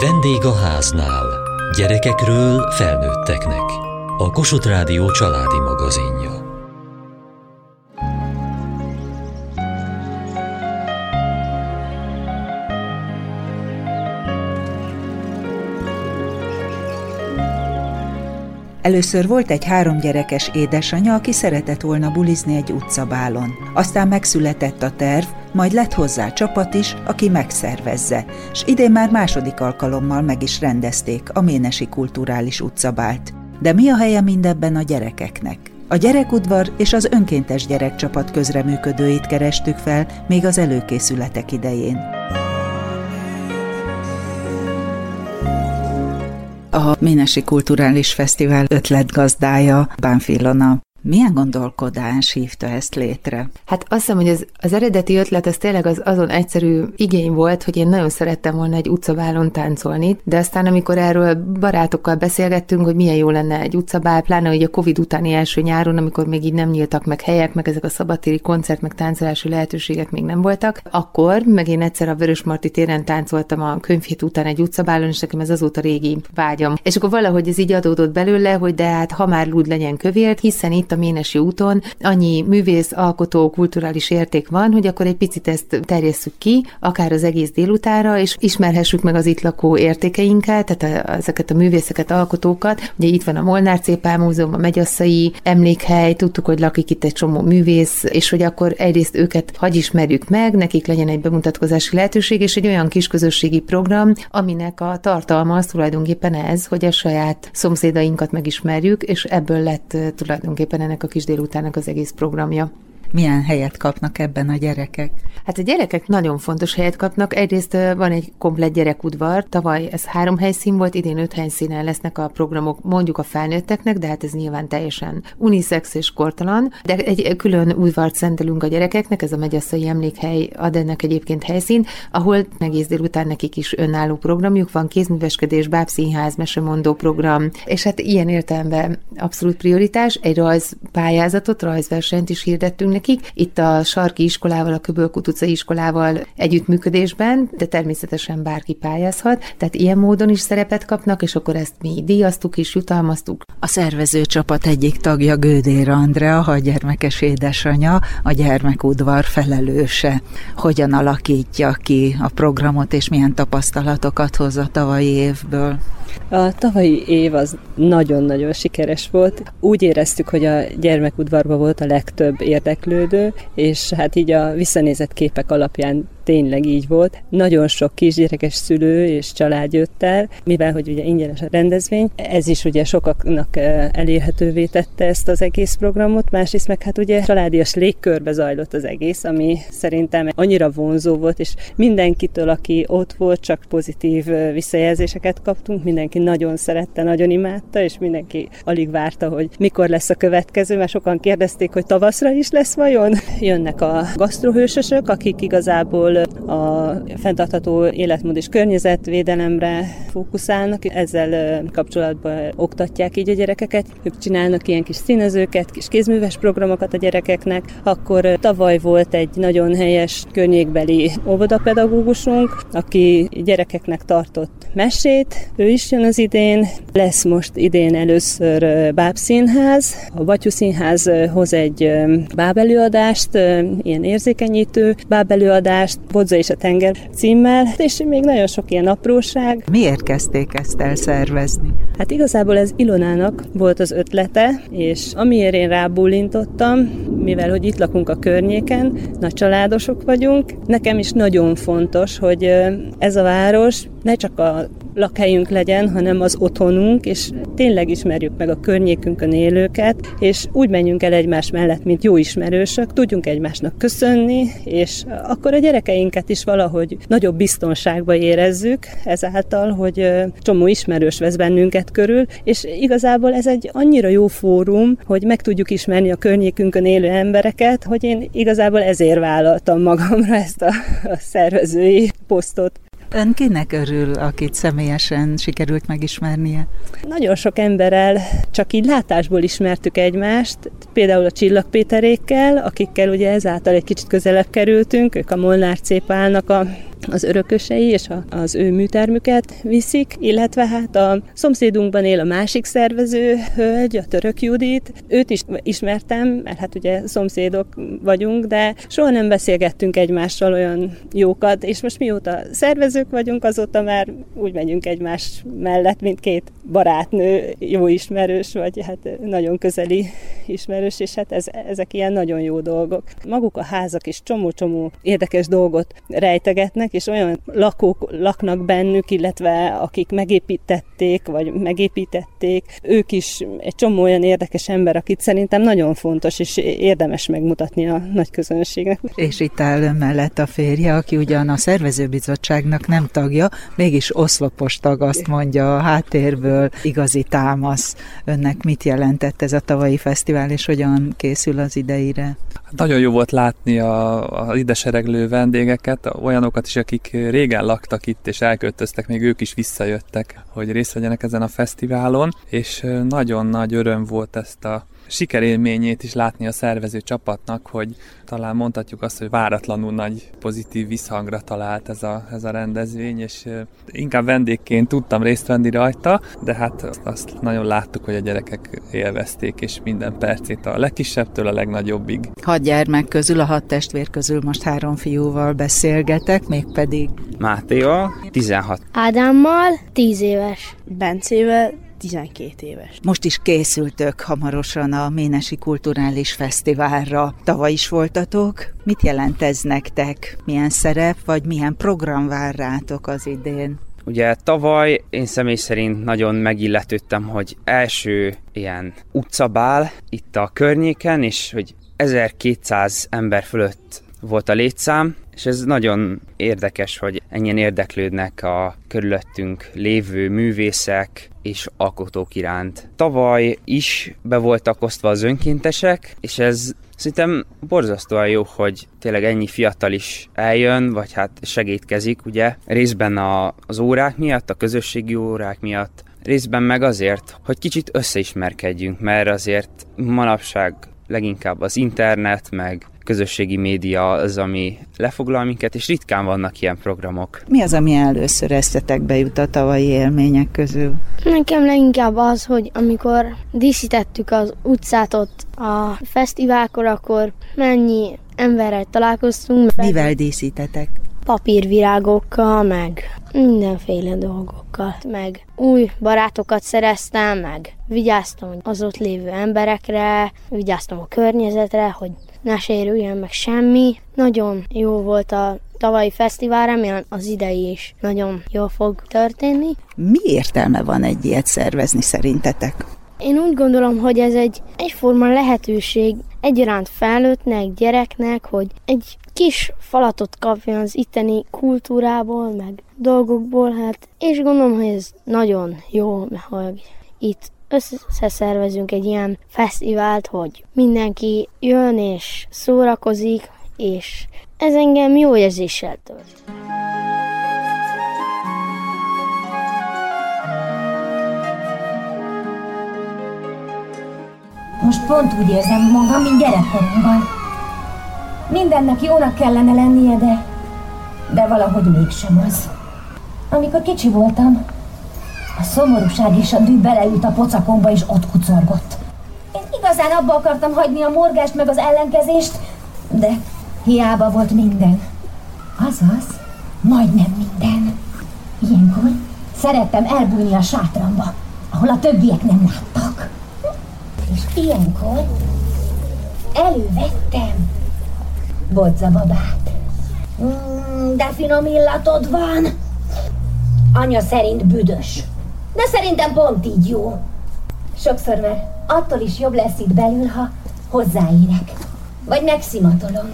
Vendég a háznál. Gyerekekről felnőtteknek. A Kossuth Rádió családi magazinja. Először volt egy három gyerekes édesanyja, aki szeretett volna bulizni egy utcabálon. Aztán megszületett a terv, majd lett hozzá csapat is, aki megszervezze, és idén már második alkalommal meg is rendezték a Ménesi Kulturális Utcabált. De mi a helye mindebben a gyerekeknek? A gyerekudvar és az önkéntes gyerekcsapat közreműködőit kerestük fel még az előkészületek idején. a Ménesi Kulturális Fesztivál ötletgazdája Bánfi Ilona milyen gondolkodás hívta ezt létre? Hát azt hiszem, hogy az, az eredeti ötlet az tényleg az azon egyszerű igény volt, hogy én nagyon szerettem volna egy utcabálon táncolni, de aztán amikor erről barátokkal beszélgettünk, hogy milyen jó lenne egy utcabál, pláne hogy a Covid utáni első nyáron, amikor még így nem nyíltak meg helyek, meg ezek a szabadtéri koncert, meg táncolási lehetőségek még nem voltak, akkor meg én egyszer a Vörösmarty téren táncoltam a könyvhét után egy utcabálon, és nekem ez azóta régi vágyam. És akkor valahogy ez így adódott belőle, hogy de hát ha már lúd legyen kövér, hiszen itt a Ménesi úton annyi művész, alkotó, kulturális érték van, hogy akkor egy picit ezt terjesszük ki, akár az egész délutára, és ismerhessük meg az itt lakó értékeinket, tehát a, ezeket a művészeket, alkotókat. Ugye itt van a Molnár Cépál Múzeum, a Megyasszai emlékhely, tudtuk, hogy lakik itt egy csomó művész, és hogy akkor egyrészt őket hagy ismerjük meg, nekik legyen egy bemutatkozási lehetőség, és egy olyan kis közösségi program, aminek a tartalma az tulajdonképpen ez, hogy a saját szomszédainkat megismerjük, és ebből lett tulajdonképpen ennek a kis délutánnak az egész programja milyen helyet kapnak ebben a gyerekek? Hát a gyerekek nagyon fontos helyet kapnak. Egyrészt van egy komplet gyerekudvar, tavaly ez három helyszín volt, idén öt helyszínen lesznek a programok mondjuk a felnőtteknek, de hát ez nyilván teljesen unisex és kortalan. De egy külön udvart szentelünk a gyerekeknek, ez a Megyasszai Emlékhely ad ennek egyébként helyszín, ahol egész délután nekik is önálló programjuk van, kézműveskedés, bábszínház, mesemondó program, és hát ilyen értelemben abszolút prioritás. Egy rajzpályázatot, rajzversenyt is hirdettünk nekik. Itt a Sarki iskolával, a Köbölkut utcai iskolával együttműködésben, de természetesen bárki pályázhat. Tehát ilyen módon is szerepet kapnak, és akkor ezt mi díjaztuk is, jutalmaztuk. A szervező csapat egyik tagja Gődér Andrea, a gyermekes édesanyja, a gyermekudvar felelőse. Hogyan alakítja ki a programot, és milyen tapasztalatokat hoz a tavalyi évből? A tavalyi év az nagyon-nagyon sikeres volt. Úgy éreztük, hogy a gyermekudvarban volt a legtöbb érdeklődő, és hát így a visszanézett képek alapján tényleg így volt. Nagyon sok kisgyerekes szülő és család jött el, mivel hogy ugye ingyenes a rendezvény, ez is ugye sokaknak elérhetővé tette ezt az egész programot, másrészt meg hát ugye családias légkörbe zajlott az egész, ami szerintem annyira vonzó volt, és mindenkitől, aki ott volt, csak pozitív visszajelzéseket kaptunk, mindenki nagyon szerette, nagyon imádta, és mindenki alig várta, hogy mikor lesz a következő, mert sokan kérdezték, hogy tavaszra is lesz vajon. Jönnek a gasztrohősösök, akik igazából a fenntartható életmód és környezetvédelemre fókuszálnak, ezzel kapcsolatban oktatják így a gyerekeket. Ők csinálnak ilyen kis színezőket, kis kézműves programokat a gyerekeknek. Akkor tavaly volt egy nagyon helyes környékbeli óvodapedagógusunk, aki gyerekeknek tartott mesét, ő is jön az idén. Lesz most idén először bábszínház. A Batyú Színház hoz egy bábelőadást, ilyen érzékenyítő bábelőadást, Bodza és a tenger címmel, és még nagyon sok ilyen apróság. Miért kezdték ezt elszervezni? Hát igazából ez Ilonának volt az ötlete, és amiért én rábólintottam, mivel hogy itt lakunk a környéken, nagy családosok vagyunk, nekem is nagyon fontos, hogy ez a város ne csak a lakhelyünk legyen, hanem az otthonunk, és tényleg ismerjük meg a környékünkön élőket, és úgy menjünk el egymás mellett, mint jó ismerősök, tudjunk egymásnak köszönni, és akkor a gyerekeinket is valahogy nagyobb biztonságba érezzük ezáltal, hogy csomó ismerős vesz bennünket körül, és igazából ez egy annyira jó fórum, hogy meg tudjuk ismerni a környékünkön élő embereket, hogy én igazából ezért vállaltam magamra ezt a, a szervezői posztot. Ön kinek örül, akit személyesen sikerült megismernie? Nagyon sok emberrel csak így látásból ismertük egymást, például a Csillag Péterékkel, akikkel ugye ezáltal egy kicsit közelebb kerültünk, ők a Molnár Cépálnak a az örökösei és a, az ő műtermüket viszik, illetve hát a szomszédunkban él a másik szervező hölgy, a török Judit. Őt is ismertem, mert hát ugye szomszédok vagyunk, de soha nem beszélgettünk egymással olyan jókat, és most mióta szervezők vagyunk, azóta már úgy megyünk egymás mellett, mint két barátnő, jó ismerős, vagy hát nagyon közeli ismerős, és hát ez, ezek ilyen nagyon jó dolgok. Maguk a házak is csomó-csomó érdekes dolgot rejtegetnek, és olyan lakók laknak bennük, illetve akik megépítették, vagy megépítették, ők is egy csomó olyan érdekes ember, akit szerintem nagyon fontos, és érdemes megmutatni a nagy közönségnek. És itt áll ön mellett a férje, aki ugyan a szervezőbizottságnak nem tagja, mégis oszlopos tag, azt mondja a háttérből, igazi támasz. Önnek mit jelentett ez a tavalyi fesztivál, és hogyan készül az ideire? Nagyon jó volt látni a, a ide sereglő vendégeket, olyanokat is, akik régen laktak itt, és elköltöztek, még ők is visszajöttek, hogy részt vegyenek ezen a fesztiválon, és nagyon nagy öröm volt ezt a sikerélményét is látni a szervező csapatnak, hogy talán mondhatjuk azt, hogy váratlanul nagy pozitív visszhangra talált ez a, ez a rendezvény, és inkább vendégként tudtam részt venni rajta, de hát azt nagyon láttuk, hogy a gyerekek élvezték, és minden percét a legkisebbtől a legnagyobbig. Hat gyermek közül, a hat testvér közül most három fiúval beszélgetek, mégpedig Mátéval, 16. Ádámmal, 10 éves. Bencével, 12 éves. Most is készültök hamarosan a Ménesi Kulturális Fesztiválra. Tavaly is voltatok. Mit jelent ez nektek? Milyen szerep, vagy milyen program vár rátok az idén? Ugye tavaly én személy szerint nagyon megilletődtem, hogy első ilyen utcabál itt a környéken, és hogy 1200 ember fölött volt a létszám, és ez nagyon érdekes, hogy ennyien érdeklődnek a körülöttünk lévő művészek és alkotók iránt. Tavaly is be voltak osztva az önkéntesek, és ez Szerintem borzasztóan jó, hogy tényleg ennyi fiatal is eljön, vagy hát segítkezik, ugye, részben a, az órák miatt, a közösségi órák miatt, részben meg azért, hogy kicsit összeismerkedjünk, mert azért manapság leginkább az internet, meg közösségi média az, ami lefoglal minket, és ritkán vannak ilyen programok. Mi az, ami először esztetekbe jut a tavalyi élmények közül? Nekem leginkább az, hogy amikor díszítettük az utcát ott a fesztiválkor, akkor mennyi emberrel találkoztunk. Mivel díszítetek? papírvirágokkal, meg mindenféle dolgokkal, meg új barátokat szereztem, meg vigyáztam az ott lévő emberekre, vigyáztam a környezetre, hogy ne sérüljen meg semmi. Nagyon jó volt a tavalyi fesztivál, remélem az idei is nagyon jól fog történni. Mi értelme van egy ilyet szervezni szerintetek? Én úgy gondolom, hogy ez egy egyforma lehetőség egyaránt felnőttnek, gyereknek, hogy egy kis falatot kapjon az itteni kultúrából, meg dolgokból, hát, és gondolom, hogy ez nagyon jó, hogy itt összeszervezünk egy ilyen fesztivált, hogy mindenki jön és szórakozik, és ez engem jó érzéssel tölt. Most pont úgy érzem magam, mint gyerekkoromban. Mindennek jónak kellene lennie, de... De valahogy mégsem az. Amikor kicsi voltam, a szomorúság és a dű beleült a pocakomba, és ott kucorgott. Én igazán abba akartam hagyni a morgást meg az ellenkezést, de hiába volt minden. Azaz, majdnem minden. Ilyenkor szerettem elbújni a sátramba, ahol a többiek nem láttak. És ilyenkor elővettem bodzababát. Mm, de finom illatod van. Anya szerint büdös. De szerintem pont így jó. Sokszor már attól is jobb lesz itt belül, ha hozzáérek. Vagy megszimatolom.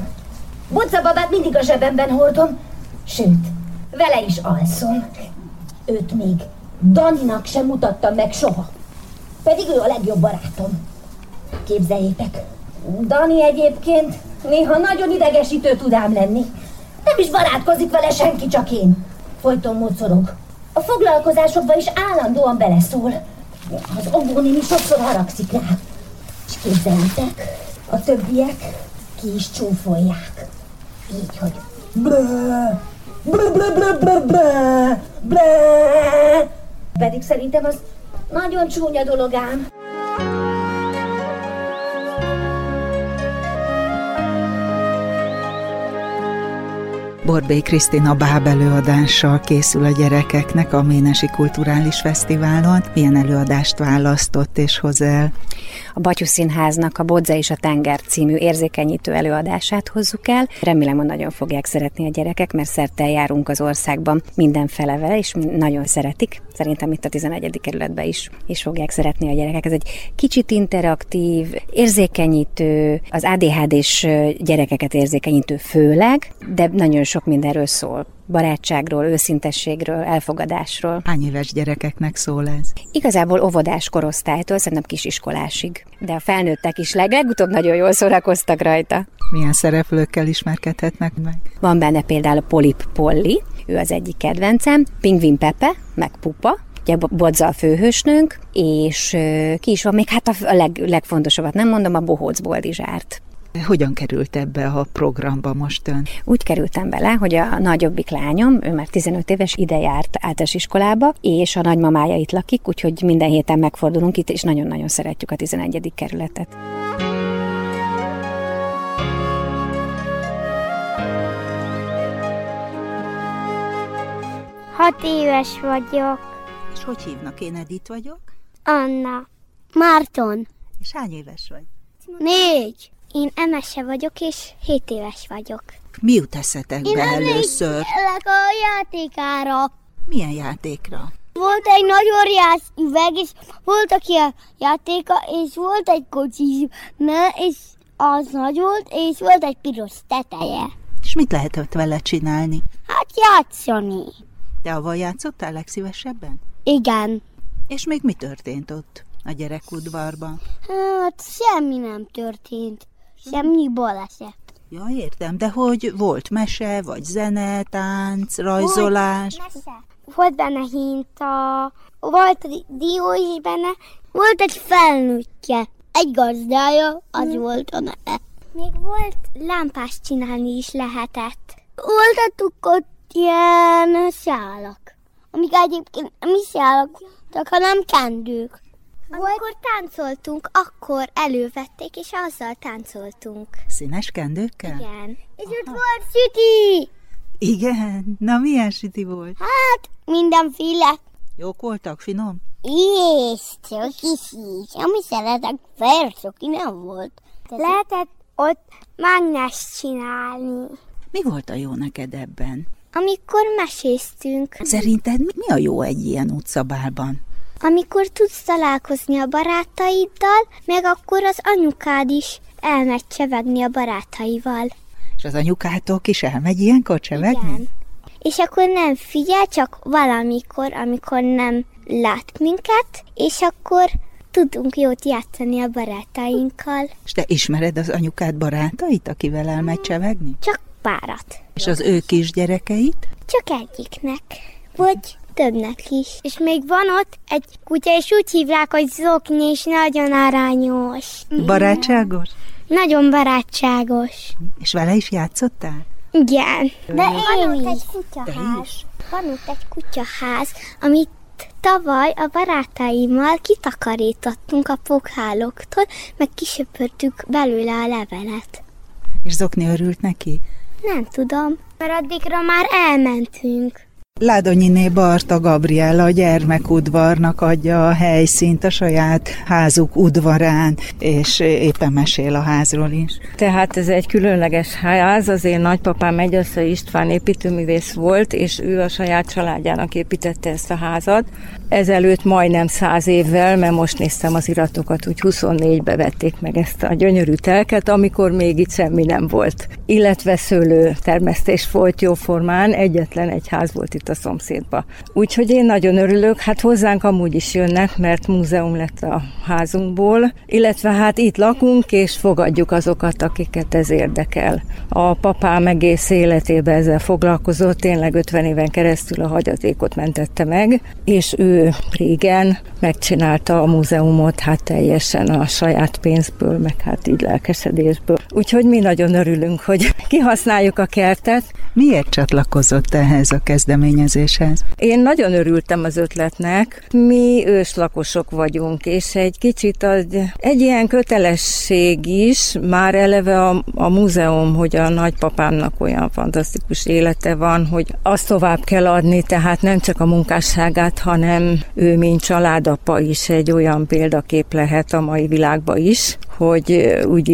Bodzababát mindig a zsebemben hordom, sőt, vele is alszom. Őt még Daninak sem mutattam meg soha. Pedig ő a legjobb barátom. Képzeljétek, Dani egyébként néha nagyon idegesítő tudám lenni. Nem is barátkozik vele senki, csak én. Folyton mocorog. A foglalkozásokba is állandóan beleszól. Az óvónéni sokszor haragszik rá. És képzeljétek, a többiek ki is csúfolják. Így, hogy blö, Blö, blö, blö, blö, blö, blö. Pedig szerintem az nagyon csúnya dolog ám. Borbé Krisztina báb előadással készül a gyerekeknek a Ménesi Kulturális Fesztiválon. Milyen előadást választott és hoz el? A Batyú Színháznak a Bodza és a Tenger című érzékenyítő előadását hozzuk el. Remélem, hogy nagyon fogják szeretni a gyerekek, mert szerte járunk az országban mindenfele vele, és nagyon szeretik. Szerintem itt a 11. kerületben is, és fogják szeretni a gyerekek. Ez egy kicsit interaktív, érzékenyítő, az ADHD-s gyerekeket érzékenyítő főleg, de nagyon sok mindenről szól barátságról, őszintességről, elfogadásról. Hány éves gyerekeknek szól ez? Igazából óvodás korosztálytól, szerintem kisiskolásig. De a felnőttek is leg, legutóbb nagyon jól szórakoztak rajta. Milyen szereplőkkel ismerkedhetnek meg? Van benne például a Polip Polly, ő az egyik kedvencem, Pingvin Pepe, meg Pupa, ugye Bodza a főhősnőnk, és ki is van még, hát a leg, legfontosabbat nem mondom, a Bohóc Boldizsárt. Hogyan került ebbe a programba most ön? Úgy kerültem bele, hogy a nagyobbik lányom, ő már 15 éves, ide járt általános iskolába, és a nagymamája itt lakik, úgyhogy minden héten megfordulunk itt, és nagyon-nagyon szeretjük a 11. kerületet. Hat éves vagyok. És hogy hívnak? Én Edith vagyok? Anna. Márton. És hány éves vagy? Négy. Én Emese vagyok, és 7 éves vagyok. Mi jut eszetekbe Én először? Én a játékára. Milyen játékra? Volt egy nagyon riász üveg, és volt aki a játéka, és volt egy kocsi, ne, és az nagy volt, és volt egy piros teteje. És mit lehetett vele csinálni? Hát játszani. De avval játszottál legszívesebben? Igen. És még mi történt ott a gyerekudvarban? Hát semmi nem történt. Semmi baleset. Ja, értem, de hogy volt mese, vagy zene, tánc, rajzolás? Volt, mese. volt benne hinta, volt dió is benne, volt egy felnőttje, egy gazdája, az hmm. volt a neve. Még volt lámpás csinálni is lehetett. Voltatuk ott ilyen szálak, amik egyébként nem is szálak, csak hanem kendők. Amikor táncoltunk, akkor elővették, és azzal táncoltunk. Színes kendőkkel? Igen. És ott volt süti! Igen? Na, milyen süti volt? Hát, mindenféle. Jók voltak, finom? És is is. Ami szeretek, ki nem volt. Lehetett ott mágnást csinálni. Mi volt a jó neked ebben? Amikor meséztünk. Szerinted mi a jó egy ilyen utcabálban? Amikor tudsz találkozni a barátaiddal, meg akkor az anyukád is elmegy csevegni a barátaival. És az anyukátok is elmegy ilyenkor csevegni? Igen. És akkor nem figyel, csak valamikor, amikor nem lát minket, és akkor tudunk jót játszani a barátainkkal. És te ismered az anyukád barátait, akivel elmegy csevegni? Csak párat. És az ő kisgyerekeit? Csak egyiknek. Vagy többnek is. És még van ott egy kutya, és úgy hívják, hogy Zokni, és nagyon aranyos. Barátságos? Nagyon barátságos. És vele is játszottál? Igen. De én van ott egy kutyaház. Van ott egy kutyaház, amit tavaly a barátaimmal kitakarítottunk a pokháloktól, meg kisöpörtük belőle a levelet. És Zokni örült neki? Nem tudom, mert addigra már elmentünk. Ládonyiné Barta Gabriella a gyermekudvarnak adja a helyszínt a saját házuk udvarán, és éppen mesél a házról is. Tehát ez egy különleges ház, az én nagypapám Megyassza István építőművész volt, és ő a saját családjának építette ezt a házat. Ezelőtt majdnem száz évvel, mert most néztem az iratokat, úgy 24-be vették meg ezt a gyönyörű telket, amikor még itt semmi nem volt. Illetve szőlő termesztés folyt jóformán, egyetlen egy ház volt itt itt a szomszédba. Úgyhogy én nagyon örülök, hát hozzánk amúgy is jönnek, mert múzeum lett a házunkból, illetve hát itt lakunk, és fogadjuk azokat, akiket ez érdekel. A papám egész életében ezzel foglalkozott, tényleg 50 éven keresztül a hagyatékot mentette meg, és ő régen megcsinálta a múzeumot hát teljesen a saját pénzből, meg hát így lelkesedésből. Úgyhogy mi nagyon örülünk, hogy kihasználjuk a kertet. Miért csatlakozott ehhez a kezdeményezéshez? Én nagyon örültem az ötletnek. Mi őslakosok vagyunk, és egy kicsit az, egy ilyen kötelesség is, már eleve a, a múzeum, hogy a nagypapámnak olyan fantasztikus élete van, hogy azt tovább kell adni, tehát nem csak a munkásságát, hanem ő, mint családapa is egy olyan példakép lehet a mai világban is, hogy úgy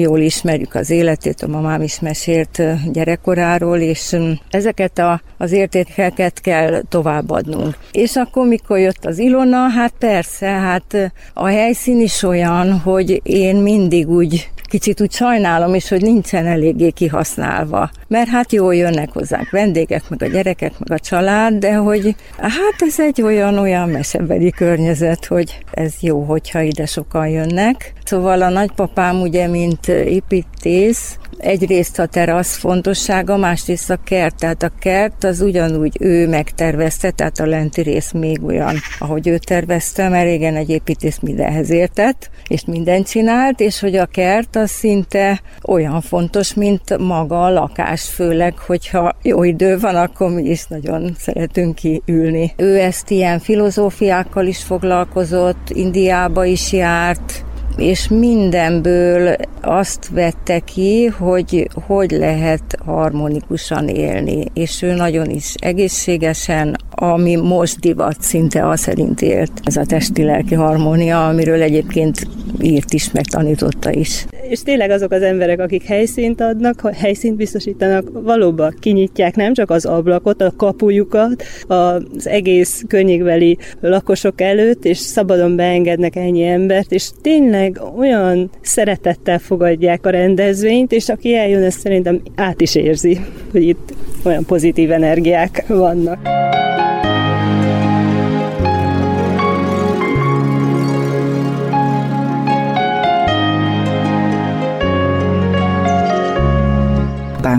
jól ismerjük az életét, a mamám is mesélt gyerekkoráról, és ezeket a, az értékeket kell továbbadnunk. És akkor, mikor jött az Ilona, hát persze, hát a helyszín is olyan, hogy én mindig úgy kicsit úgy sajnálom is, hogy nincsen eléggé kihasználva. Mert hát jól jönnek hozzánk vendégek, meg a gyerekek, meg a család, de hogy hát ez egy olyan-olyan mesebeli környezet, hogy ez jó, hogyha ide sokan jönnek. Szóval a nagypapám ugye, mint építész, egyrészt a terasz fontossága, másrészt a kert. Tehát a kert az ugyanúgy ő megtervezte, tehát a lenti rész még olyan, ahogy ő tervezte, mert régen egy építész mindenhez értett, és mindent csinált, és hogy a kert az szinte olyan fontos, mint maga a lakás, főleg, hogyha jó idő van, akkor mi is nagyon szeretünk kiülni. Ő ezt ilyen filozófiákkal is foglalkozott, Indiába is járt, és mindenből azt vette ki, hogy hogy lehet harmonikusan élni, és ő nagyon is egészségesen, ami most divat szinte az szerint élt. Ez a testi-lelki harmónia, amiről egyébként írt is, meg tanította is. És tényleg azok az emberek, akik helyszínt adnak, helyszínt biztosítanak, valóban kinyitják nem csak az ablakot, a kapujukat az egész környékbeli lakosok előtt, és szabadon beengednek ennyi embert, és tényleg olyan szeretettel fogadják a rendezvényt, és aki eljön, ezt szerintem át is érzi, hogy itt olyan pozitív energiák vannak.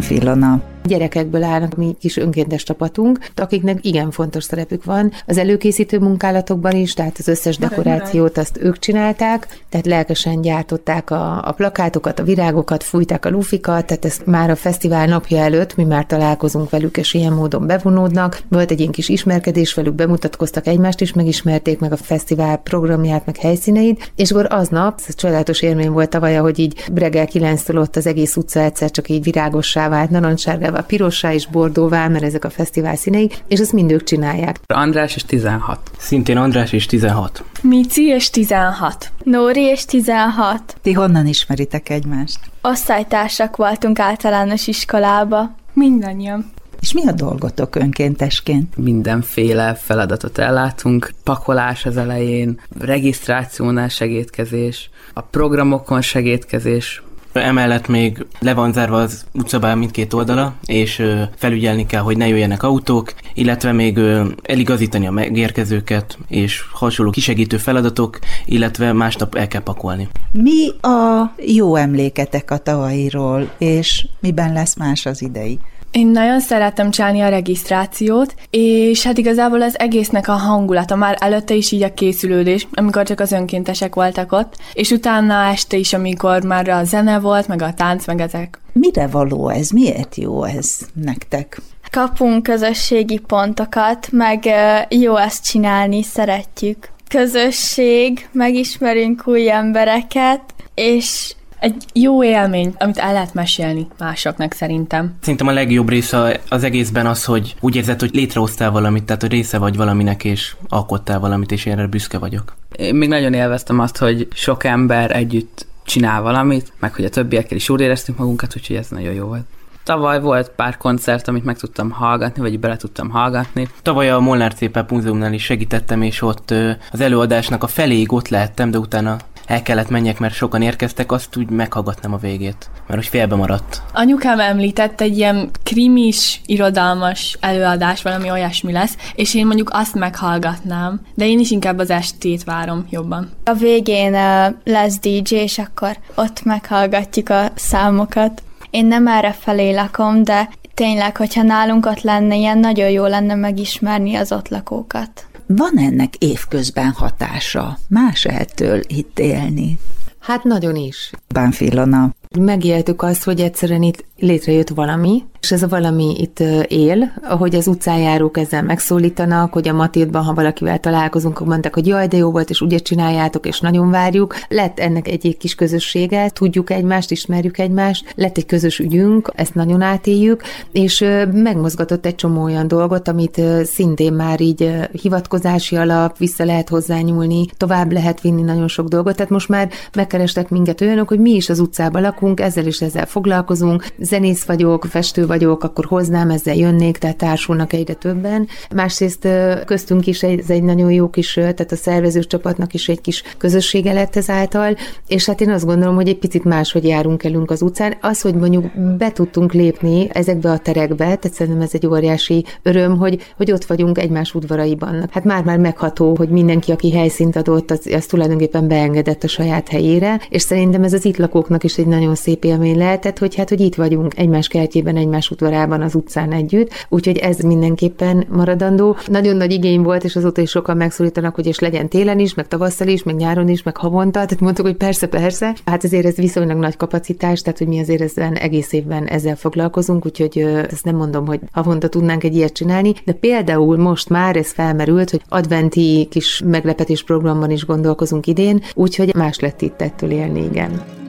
Filona Gyerekekből állnak mi kis önkéntes csapatunk, akiknek igen fontos szerepük van. Az előkészítő munkálatokban is, tehát az összes dekorációt azt ők csinálták, tehát lelkesen gyártották a, a plakátokat, a virágokat, fújták a lufikat, tehát ezt már a fesztivál napja előtt mi már találkozunk velük, és ilyen módon bevonódnak. Volt egy ilyen kis ismerkedés velük, bemutatkoztak egymást is, megismerték meg a fesztivál programját, meg helyszíneit, és akkor aznap, ez csodálatos élmény volt tavaly, hogy így reggel 9 ott az egész utca egyszer csak így virágossá vált, narancssárgá a pirossá és bordóvá, mert ezek a fesztivál színei, és ezt mind ők csinálják. András és 16. Szintén András és 16. Mici és 16. Nóri és 16. Ti honnan ismeritek egymást? Osztálytársak voltunk általános iskolába. Mindannyian. És mi a dolgotok önkéntesként? Mindenféle feladatot ellátunk, pakolás az elején, regisztrációnál segítkezés, a programokon segítkezés, Emellett még le van zárva az utcabál mindkét oldala, és felügyelni kell, hogy ne jöjjenek autók, illetve még eligazítani a megérkezőket, és hasonló kisegítő feladatok, illetve másnap el kell pakolni. Mi a jó emléketek a tavairól, és miben lesz más az idei? Én nagyon szerettem csinálni a regisztrációt, és hát igazából az egésznek a hangulata már előtte is így a készülődés, amikor csak az önkéntesek voltak ott, és utána este is, amikor már a zene volt, meg a tánc, meg ezek. Mire való ez? Miért jó ez nektek? Kapunk közösségi pontokat, meg jó ezt csinálni, szeretjük. Közösség, megismerünk új embereket, és egy jó élmény, amit el lehet mesélni másoknak szerintem. Szerintem a legjobb része az egészben az, hogy úgy érzed, hogy létrehoztál valamit, tehát hogy része vagy valaminek, és alkottál valamit, és erre büszke vagyok. Én még nagyon élveztem azt, hogy sok ember együtt csinál valamit, meg hogy a többiekkel is úgy éreztünk magunkat, úgyhogy ez nagyon jó volt. Tavaly volt pár koncert, amit meg tudtam hallgatni, vagy bele tudtam hallgatni. Tavaly a Molnár Cépep Múzeumnál is segítettem, és ott az előadásnak a feléig ott lehettem, de utána el kellett menjek, mert sokan érkeztek, azt úgy meghallgatnám a végét, mert hogy félbe maradt. Anyukám említett egy ilyen krimis, irodalmas előadás, valami olyasmi lesz, és én mondjuk azt meghallgatnám, de én is inkább az estét várom jobban. A végén uh, lesz DJ, és akkor ott meghallgatjuk a számokat. Én nem erre felé lakom, de tényleg, hogyha nálunk ott lenne ilyen, nagyon jó lenne megismerni az ott lakókat. Van ennek évközben hatása? Más ettől itt élni? Hát nagyon is. Bánfilona. Megéltük azt, hogy egyszerűen itt létrejött valami, és ez a valami itt él, ahogy az utcájárók ezzel megszólítanak, hogy a Matildban, ha valakivel találkozunk, mondták, hogy jaj, de jó volt, és ugye csináljátok, és nagyon várjuk. Lett ennek egy kis közössége, tudjuk egymást, ismerjük egymást, lett egy közös ügyünk, ezt nagyon átéljük, és megmozgatott egy csomó olyan dolgot, amit szintén már így hivatkozási alap, vissza lehet hozzányúlni, tovább lehet vinni nagyon sok dolgot. Tehát most már megkerestek minket olyanok, hogy mi is az utcában lakunk, ezzel is ezzel foglalkozunk, zenész vagyok, festő vagyok, akkor hoznám, ezzel jönnék, tehát társulnak egyre többen. Másrészt köztünk is ez egy nagyon jó kis, tehát a szervező csapatnak is egy kis közössége lett ezáltal, és hát én azt gondolom, hogy egy picit máshogy járunk elünk az utcán. Az, hogy mondjuk be tudtunk lépni ezekbe a terekbe, tehát szerintem ez egy óriási öröm, hogy, hogy ott vagyunk egymás udvaraiban. Hát már-már megható, hogy mindenki, aki helyszínt adott, az, az tulajdonképpen beengedett a saját helyére, és szerintem ez az itt lakóknak is egy nagyon szép élmény lehetett, hogy hát, hogy itt vagyunk egymás kertjében, egymás udvarában, az utcán együtt, úgyhogy ez mindenképpen maradandó. Nagyon nagy igény volt, és azóta is sokan megszólítanak, hogy és legyen télen is, meg tavasszal is, meg nyáron is, meg havonta, tehát mondtuk, hogy persze, persze. Hát azért ez viszonylag nagy kapacitás, tehát hogy mi azért ezzel egész évben ezzel foglalkozunk, úgyhogy ezt nem mondom, hogy havonta tudnánk egy ilyet csinálni, de például most már ez felmerült, hogy adventi kis meglepetés programban is gondolkozunk idén, úgyhogy más lett itt ettől élni, igen.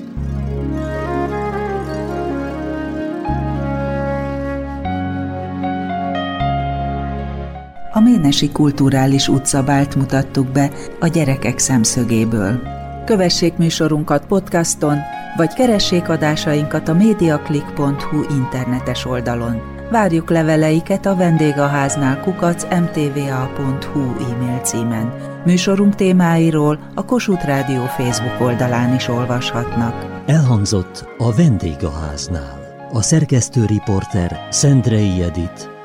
A Ménesi Kulturális Utcabált mutattuk be a gyerekek szemszögéből. Kövessék műsorunkat podcaston, vagy keressék adásainkat a mediaclick.hu internetes oldalon. Várjuk leveleiket a vendégháznál kukac mtva.hu e-mail címen. Műsorunk témáiról a Kossuth Rádió Facebook oldalán is olvashatnak. Elhangzott a vendégháznál. A szerkesztő riporter Szendrei Edit,